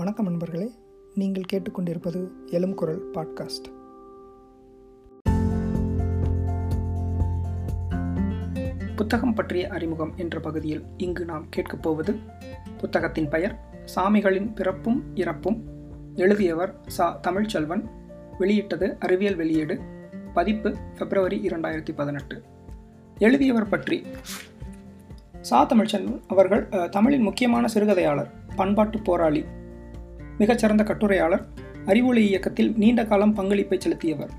வணக்கம் நண்பர்களே. நீங்கள் கேட்டுக்கொண்டிருப்பது எலும் குரல் பாட்காஸ்ட். புத்தகம் பற்றிய அறிமுகம் என்ற பகுதியில் இங்கு நாம் கேட்கப் போவது புத்தகத்தின் பெயர் சாமிகளின் பிறப்பும் இறப்பும். எழுதியவர் சா. தமிழ்ச்செல்வன். வெளியிட்டது அறிவியல் வெளியீடு. பதிப்பு பிப்ரவரி இரண்டாயிரத்தி பதினெட்டு. எழுதியவர் பற்றி சா. தமிழ்ச்செல்வன் அவர்கள் தமிழின் முக்கியமான சிறுகதையாளர் பண்பாட்டு போராளி மிகச்சிறந்த கட்டுரையாளர் அறிவொளி இயக்கத்தில் நீண்ட காலம் பங்களிப்பை செலுத்தியவர்.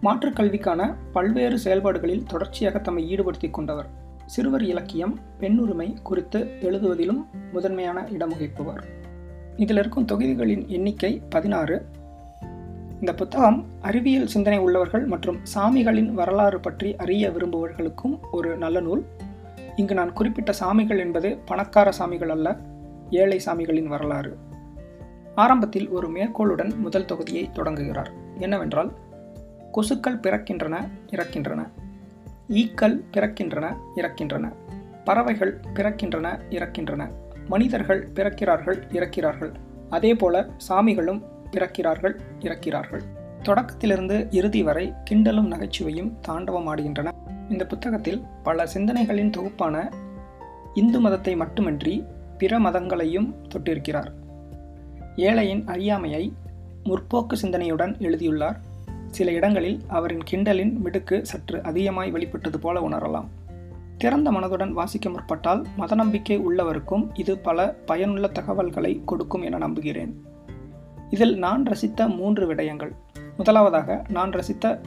மாற்றுக் கல்விக்கான பல்வேறு செயல்பாடுகளில் தொடர்ச்சியாக தம்மை ஈடுபடுத்திக் கொண்டவர். சிறுவர் இலக்கியம் பெண்ணுரிமை குறித்து எழுதுவதிலும் முதன்மையான இடம் வகிப்பவர் இதில் இருக்கும் தொகுதிகளின் எண்ணிக்கை பதினாறு. இந்த புத்தகம் அறிவியல் சிந்தனை உள்ளவர்கள் மற்றும் சாமிகளின் வரலாறு பற்றி அறிய விரும்புபவர்களுக்கும் ஒரு நல்ல நூல். இங்கு நான் குறிப்பிட்ட சாமிகள் என்பது பணக்கார சாமிகள் அல்ல ஏழை சாமிகளின் வரலாறு. ஆரம்பத்தில் ஒரு மேற்கோளுடன் முதல் தொகுதியை தொடங்குகிறார். என்னவென்றால் கொசுக்கள் பிறக்கின்றன இறக்கின்றன. ஈக்கள் பிறக்கின்றன இறக்கின்றன. பறவைகள் பிறக்கின்றன இறக்கின்றன. மனிதர்கள் பிறக்கிறார்கள் இறக்கிறார்கள். அதேபோல சாமிகளும் பிறக்கிறார்கள் இறக்கிறார்கள். தொடக்கத்திலிருந்து இறுதி வரை கிண்டலும் நகைச்சுவையும் தாண்டவமாடுகின்றன. இந்த புத்தகத்தில் பல சிந்தனைகளின் தொகுப்பான இந்து மதத்தை மட்டுமின்றி பிற மதங்களையும் தொட்டிருக்கிறார். ஏழையின் அறியாமையை முற்போக்கு சிந்தனையுடன் எழுதியுள்ளார். சில இடங்களில் அவரின் கிண்டலின் மிடுக்கு சற்று அதிகமாய் வெளிப்பட்டது போல உணரலாம். திறந்த மனதுடன் வாசிக்க முற்பட்டால் மத நம்பிக்கை உள்ளவருக்கும் இது பல பயனுள்ள தகவல்களை கொடுக்கும் என நம்புகிறேன். இதில் நான் ரசித்த மூன்று விடயங்கள். முதலாவதாக நான் ரசித்த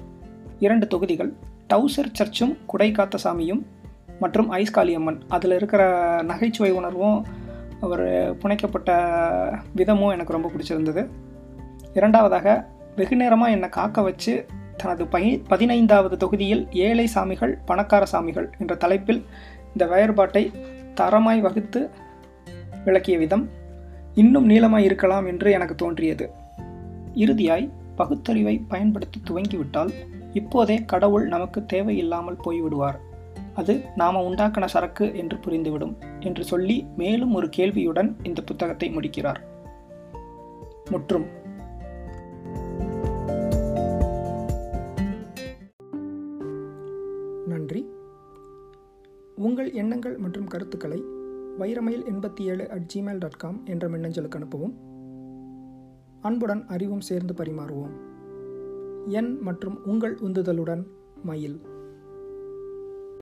இரண்டு தொகுதிகள். டவுசர் சர்ச்சும் குடை காத்த சாமியும் மற்றும் ஐஸ்காளியம்மன். அதில் இருக்கிற நகைச்சுவை உணர்வும் அவர் புனைக்கப்பட்ட விதமும் எனக்கு ரொம்ப பிடிச்சிருந்தது. இரண்டாவதாக வெகு நேரமாக என்னை காக்க வச்சு தனது பை பதினைந்தாவது தொகுதியில் ஏழை சாமிகள் பணக்கார சாமிகள் என்ற தலைப்பில் இந்த வேறுபாட்டை தரமாய் வகுத்து விளக்கிய விதம் இன்னும் நீளமாய் இருக்கலாம் என்று எனக்கு தோன்றியது. இறுதியாய் பகுத்தறிவை பயன்படுத்தி துவங்கிவிட்டால் இப்போதே கடவுள் நமக்கு தேவையில்லாமல் போய்விடுவார். அது நாம உண்டாக்கின சரக்கு என்று புரிந்துவிடும் என்று சொல்லி மேலும் ஒரு கேள்வியுடன் இந்த புத்தகத்தை முடிக்கிறார். முற்றும். நன்றி. உங்கள் எண்ணங்கள் மற்றும் கருத்துக்களை வைரமயில் எண்பத்தி ஏழு அட் ஜிமெயில் டாட் காம் என்ற மின்னஞ்சலுக்கு அனுப்பவும். அன்புடன் அறிவும் சேர்ந்து பரிமாறுவோம். என் மற்றும் உங்கள் உந்துதலுடன் மயில்.